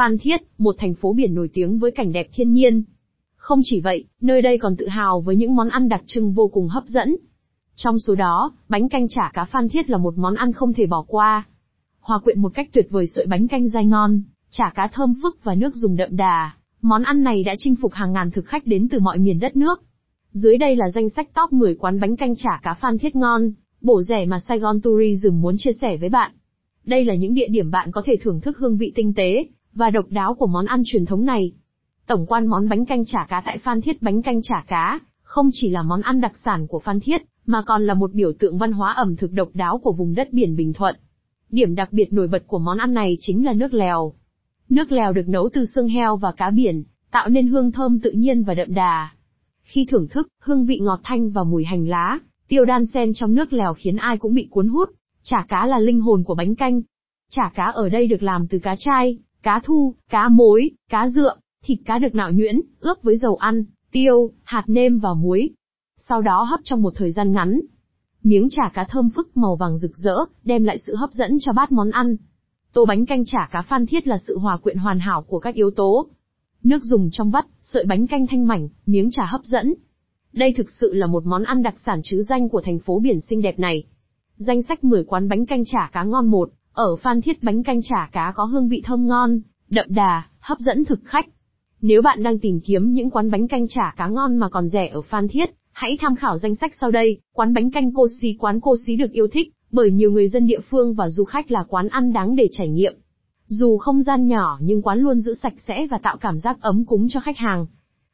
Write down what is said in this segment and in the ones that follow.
Phan Thiết, một thành phố biển nổi tiếng với cảnh đẹp thiên nhiên. Không chỉ vậy, nơi đây còn tự hào với những món ăn đặc trưng vô cùng hấp dẫn. Trong số đó, bánh canh chả cá Phan Thiết là một món ăn không thể bỏ qua. Hòa quyện một cách tuyệt vời sợi bánh canh dai ngon, chả cá thơm phức và nước dùng đậm đà. Món ăn này đã chinh phục hàng ngàn thực khách đến từ mọi miền đất nước. Dưới đây là danh sách top 10 quán bánh canh chả cá Phan Thiết ngon, bổ rẻ mà Saigon Tourism muốn chia sẻ với bạn. Đây là những địa điểm bạn có thể thưởng thức hương vị tinh tế và độc đáo của món ăn truyền thống này. Tổng quan món bánh canh chả cá tại Phan Thiết bánh canh chả cá, không chỉ là món ăn đặc sản của Phan Thiết, mà còn là một biểu tượng văn hóa ẩm thực độc đáo của vùng đất biển Bình Thuận. Điểm đặc biệt nổi bật của món ăn này chính là nước lèo. Nước lèo được nấu từ xương heo và cá biển, tạo nên hương thơm tự nhiên và đậm đà. Khi thưởng thức, hương vị ngọt thanh và mùi hành lá, tiêu đan sen trong nước lèo khiến ai cũng bị cuốn hút. Chả cá là linh hồn của bánh canh. Chả cá ở đây được làm từ cá chai, cá thu, cá mối, cá dượm, thịt cá được nạo nhuyễn, ướp với dầu ăn, tiêu, hạt nêm và muối. Sau đó hấp trong một thời gian ngắn. Miếng chả cá thơm phức màu vàng rực rỡ, đem lại sự hấp dẫn cho bát món ăn. Tô bánh canh chả cá phan thiết là sự hòa quyện hoàn hảo của các yếu tố. Nước dùng trong vắt, sợi bánh canh thanh mảnh, miếng chả hấp dẫn. Đây thực sự là một món ăn đặc sản chứ danh của thành phố biển xinh đẹp này. Danh sách 10 quán bánh canh chả cá ngon một, ở Phan Thiết bánh canh chả cá có hương vị thơm ngon, đậm đà, hấp dẫn thực khách. Nếu bạn đang tìm kiếm những quán bánh canh chả cá ngon mà còn rẻ ở Phan Thiết, hãy tham khảo danh sách sau đây. Quán bánh canh cô xí Quán cô xí được yêu thích bởi nhiều người dân địa phương và du khách là quán ăn đáng để trải nghiệm. Dù không gian nhỏ nhưng quán luôn giữ sạch sẽ và tạo cảm giác ấm cúng cho khách hàng.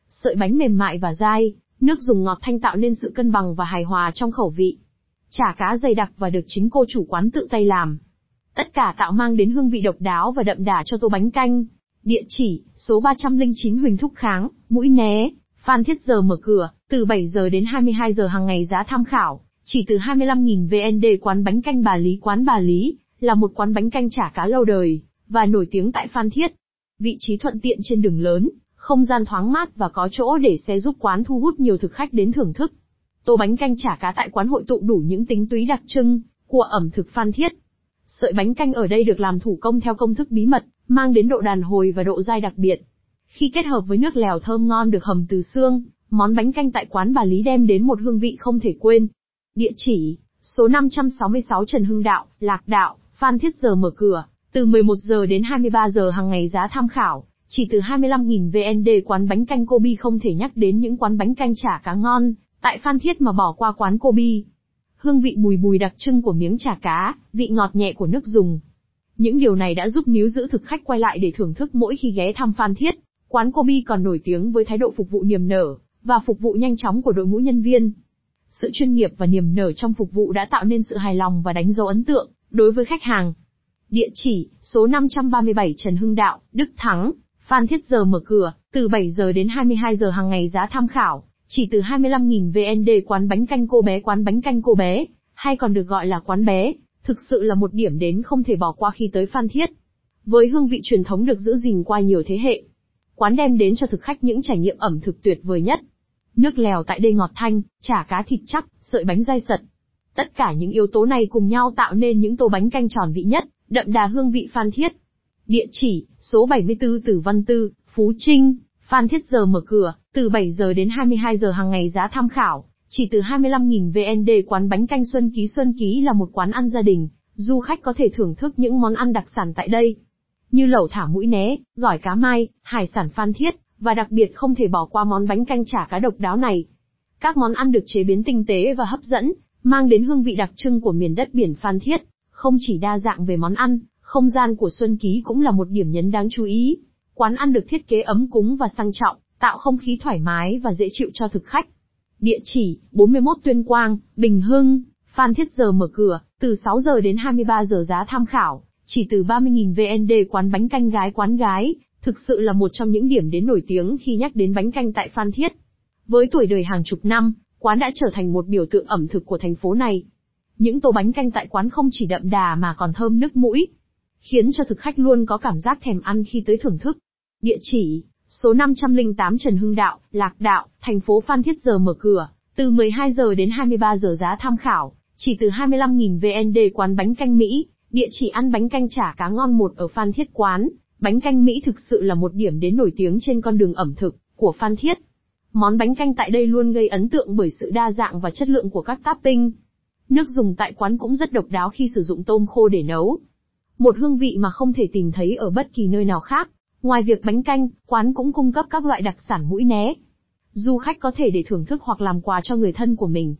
Sợi bánh mềm mại và dai, nước dùng ngọt thanh tạo nên sự cân bằng và hài hòa trong khẩu vị. Chả cá dày đặc và được chính cô chủ quán tự tay làm. Tất cả tạo mang đến hương vị độc đáo và đậm đà cho tô bánh canh. Địa chỉ, số 309 Huỳnh Thúc Kháng, Mũi Né, Phan Thiết giờ mở cửa, từ 7 giờ đến 22 giờ hàng ngày giá tham khảo, chỉ từ 25.000 VND quán bánh canh bà Lý Quán bà Lý, là một quán bánh canh chả cá lâu đời, và nổi tiếng tại Phan Thiết. Vị trí thuận tiện trên đường lớn, không gian thoáng mát và có chỗ để xe giúp quán thu hút nhiều thực khách đến thưởng thức. Tô bánh canh chả cá tại quán hội tụ đủ những tính túy đặc trưng của ẩm thực Phan Thiết. Sợi bánh canh ở đây được làm thủ công theo công thức bí mật, mang đến độ đàn hồi và độ dai đặc biệt. Khi kết hợp với nước lèo thơm ngon được hầm từ xương, món bánh canh tại quán bà Lý đem đến một hương vị không thể quên. Địa chỉ, số 566 Trần Hưng Đạo, Lạc Đạo, Phan Thiết giờ mở cửa, từ 11 giờ đến 23 giờ hàng ngày giá tham khảo, chỉ từ 25.000 VND quán bánh canh Kobe không thể nhắc đến những quán bánh canh chả cá ngon, tại Phan Thiết mà bỏ qua quán Kobe hương vị bùi bùi đặc trưng của miếng chả cá, vị ngọt nhẹ của nước dùng. Những điều này đã giúp níu giữ thực khách quay lại để thưởng thức mỗi khi ghé thăm Phan Thiết. Quán Kobe còn nổi tiếng với thái độ phục vụ niềm nở và phục vụ nhanh chóng của đội ngũ nhân viên. Sự chuyên nghiệp và niềm nở trong phục vụ đã tạo nên sự hài lòng và đánh dấu ấn tượng đối với khách hàng. Địa chỉ, số 537 Trần Hưng Đạo, Đức Thắng, Phan Thiết giờ mở cửa, từ 7 giờ đến 22 giờ hàng ngày giá tham khảo. Chỉ từ 25.000 VND quán bánh canh cô bé quán bánh canh cô bé, hay còn được gọi là quán bé, thực sự là một điểm đến không thể bỏ qua khi tới Phan Thiết. Với hương vị truyền thống được giữ gìn qua nhiều thế hệ, quán đem đến cho thực khách những trải nghiệm ẩm thực tuyệt vời nhất. Nước lèo tại đây ngọt thanh, chả cá thịt chắc, sợi bánh dai sật. Tất cả những yếu tố này cùng nhau tạo nên những tô bánh canh tròn vị nhất, đậm đà hương vị Phan Thiết. Địa chỉ, số 74 Tử Văn Tư, Phú Trinh, Phan Thiết giờ mở cửa, từ 7 giờ đến 22 giờ hàng ngày giá tham khảo, chỉ từ 25.000 VND quán bánh canh Xuân Ký Xuân Ký là một quán ăn gia đình, du khách có thể thưởng thức những món ăn đặc sản tại đây. Như lẩu thả mũi né, gỏi cá mai, hải sản Phan Thiết, và đặc biệt không thể bỏ qua món bánh canh chả cá độc đáo này. Các món ăn được chế biến tinh tế và hấp dẫn, mang đến hương vị đặc trưng của miền đất biển Phan Thiết, không chỉ đa dạng về món ăn, không gian của Xuân Ký cũng là một điểm nhấn đáng chú ý. Quán ăn được thiết kế ấm cúng và sang trọng, tạo không khí thoải mái và dễ chịu cho thực khách. Địa chỉ, 41 Tuyên Quang, Bình Hưng, Phan Thiết giờ mở cửa, từ 6 giờ đến 23 giờ giá tham khảo, chỉ từ 30.000 VND quán bánh canh gái quán gái, thực sự là một trong những điểm đến nổi tiếng khi nhắc đến bánh canh tại Phan Thiết. Với tuổi đời hàng chục năm, quán đã trở thành một biểu tượng ẩm thực của thành phố này. Những tô bánh canh tại quán không chỉ đậm đà mà còn thơm nức mũi, khiến cho thực khách luôn có cảm giác thèm ăn khi tới thưởng thức. Địa chỉ, số 508 Trần Hưng Đạo, Lạc Đạo, thành phố Phan Thiết giờ mở cửa, từ 12 giờ đến 23 giờ giá tham khảo, chỉ từ 25.000 VND quán bánh canh Mỹ, địa chỉ ăn bánh canh chả cá ngon một ở Phan Thiết quán, Bánh canh Mỹ thực sự là một điểm đến nổi tiếng trên con đường ẩm thực của Phan Thiết. Món bánh canh tại đây luôn gây ấn tượng bởi sự đa dạng và chất lượng của các topping. Nước dùng tại quán cũng rất độc đáo khi sử dụng tôm khô để nấu. Một hương vị mà không thể tìm thấy ở bất kỳ nơi nào khác. Ngoài việc bánh canh, quán cũng cung cấp các loại đặc sản mũi né. Du khách có thể để thưởng thức hoặc làm quà cho người thân của mình.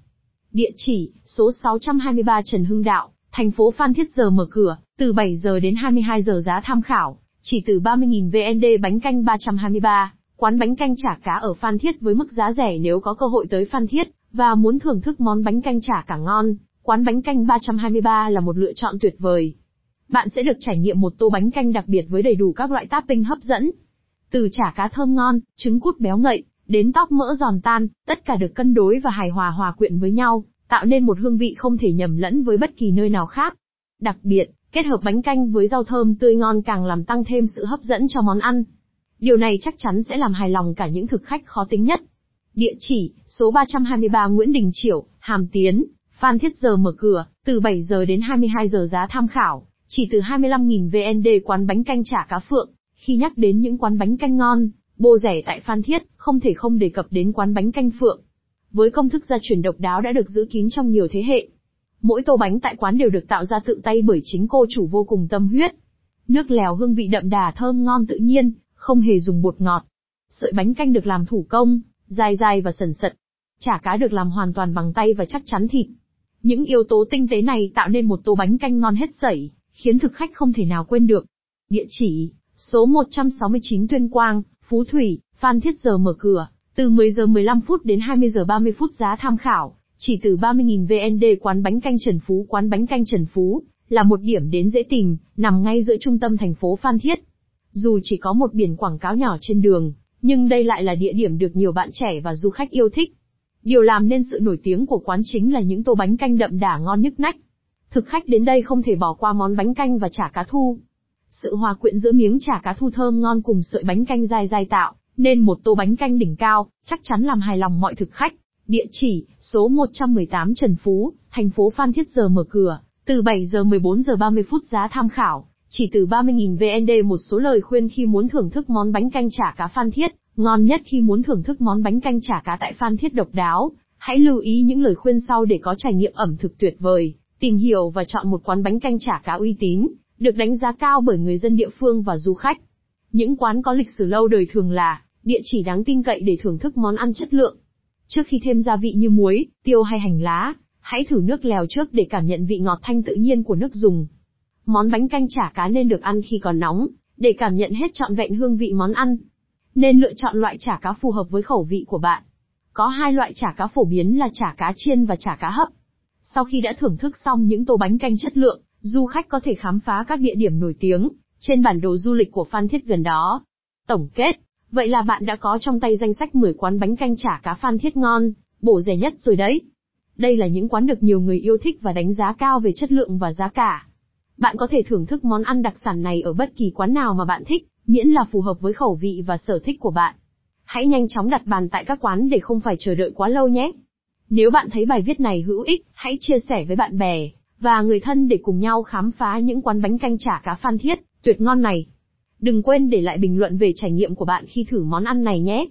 Địa chỉ, số 623 Trần Hưng Đạo, thành phố Phan Thiết giờ mở cửa, từ 7 giờ đến 22 giờ giá tham khảo, chỉ từ 30.000 VND bánh canh 323, quán bánh canh chả cá ở Phan Thiết với mức giá rẻ nếu có cơ hội tới Phan Thiết, và muốn thưởng thức món bánh canh chả cá ngon, quán bánh canh 323 là một lựa chọn tuyệt vời. Bạn sẽ được trải nghiệm một tô bánh canh đặc biệt với đầy đủ các loại topping hấp dẫn. Từ chả cá thơm ngon, trứng cút béo ngậy, đến tóp mỡ giòn tan, tất cả được cân đối và hài hòa hòa quyện với nhau, tạo nên một hương vị không thể nhầm lẫn với bất kỳ nơi nào khác. Đặc biệt, kết hợp bánh canh với rau thơm tươi ngon càng làm tăng thêm sự hấp dẫn cho món ăn. Điều này chắc chắn sẽ làm hài lòng cả những thực khách khó tính nhất. Địa chỉ, số 323 Nguyễn Đình Chiểu, Hàm Tiến, Phan Thiết giờ mở cửa, từ 7 giờ đến 22 giờ giá tham khảo, chỉ từ 25.000 VND quán bánh canh chả cá phượng. Khi nhắc đến những quán bánh canh ngon, bô rẻ tại Phan Thiết, không thể không đề cập đến quán bánh canh phượng. Với công thức gia truyền độc đáo đã được giữ kín trong nhiều thế hệ. Mỗi tô bánh tại quán đều được tạo ra tự tay bởi chính cô chủ vô cùng tâm huyết. Nước lèo hương vị đậm đà thơm ngon tự nhiên, không hề dùng bột ngọt. Sợi bánh canh được làm thủ công, dai dai và sần sật. Chả cá được làm hoàn toàn bằng tay và chắc chắn thịt. Những yếu tố tinh tế này tạo nên một tô bánh canh ngon hết sảy, khiến thực khách không thể nào quên được. Địa chỉ, số 169 Tuyên Quang, Phú Thủy, Phan Thiết giờ mở cửa, từ 10 giờ 15 phút đến 20 giờ 30 phút giá tham khảo, chỉ từ 30.000 VND quán bánh canh Trần Phú quán bánh canh Trần Phú, là một điểm đến dễ tìm, nằm ngay giữa trung tâm thành phố Phan Thiết. Dù chỉ có một biển quảng cáo nhỏ trên đường, nhưng đây lại là địa điểm được nhiều bạn trẻ và du khách yêu thích. Điều làm nên sự nổi tiếng của quán chính là những tô bánh canh đậm đà ngon nhức nách. Thực khách đến đây không thể bỏ qua món bánh canh và chả cá thu. Sự hòa quyện giữa miếng chả cá thu thơm ngon cùng sợi bánh canh dai dai tạo, nên một tô bánh canh đỉnh cao, chắc chắn làm hài lòng mọi thực khách. Địa chỉ, số 118 Trần Phú, thành phố Phan Thiết giờ mở cửa, từ 7 giờ 14 giờ 30 phút giá tham khảo, chỉ từ 30.000 VND một số lời khuyên khi muốn thưởng thức món bánh canh chả cá Phan Thiết, ngon nhất khi muốn thưởng thức món bánh canh chả cá tại Phan Thiết độc đáo. Hãy lưu ý những lời khuyên sau để có trải nghiệm ẩm thực tuyệt vời, tìm hiểu và chọn một quán bánh canh chả cá uy tín, được đánh giá cao bởi người dân địa phương và du khách. Những quán có lịch sử lâu đời thường là địa chỉ đáng tin cậy để thưởng thức món ăn chất lượng. Trước khi thêm gia vị như muối, tiêu hay hành lá, hãy thử nước lèo trước để cảm nhận vị ngọt thanh tự nhiên của nước dùng. Món bánh canh chả cá nên được ăn khi còn nóng, để cảm nhận hết trọn vẹn hương vị món ăn. Nên lựa chọn loại chả cá phù hợp với khẩu vị của bạn. Có hai loại chả cá phổ biến là chả cá chiên và chả cá hấp. Sau khi đã thưởng thức xong những tô bánh canh chất lượng, du khách có thể khám phá các địa điểm nổi tiếng trên bản đồ du lịch của Phan Thiết gần đó. Tổng kết, vậy là bạn đã có trong tay danh sách 10 quán bánh canh chả cá Phan Thiết ngon, bổ rẻ nhất rồi đấy. Đây là những quán được nhiều người yêu thích và đánh giá cao về chất lượng và giá cả. Bạn có thể thưởng thức món ăn đặc sản này ở bất kỳ quán nào mà bạn thích, miễn là phù hợp với khẩu vị và sở thích của bạn. Hãy nhanh chóng đặt bàn tại các quán để không phải chờ đợi quá lâu nhé. Nếu bạn thấy bài viết này hữu ích, hãy chia sẻ với bạn bè và người thân để cùng nhau khám phá những quán bánh canh chả cá Phan Thiết tuyệt ngon này. Đừng quên để lại bình luận về trải nghiệm của bạn khi thử món ăn này nhé.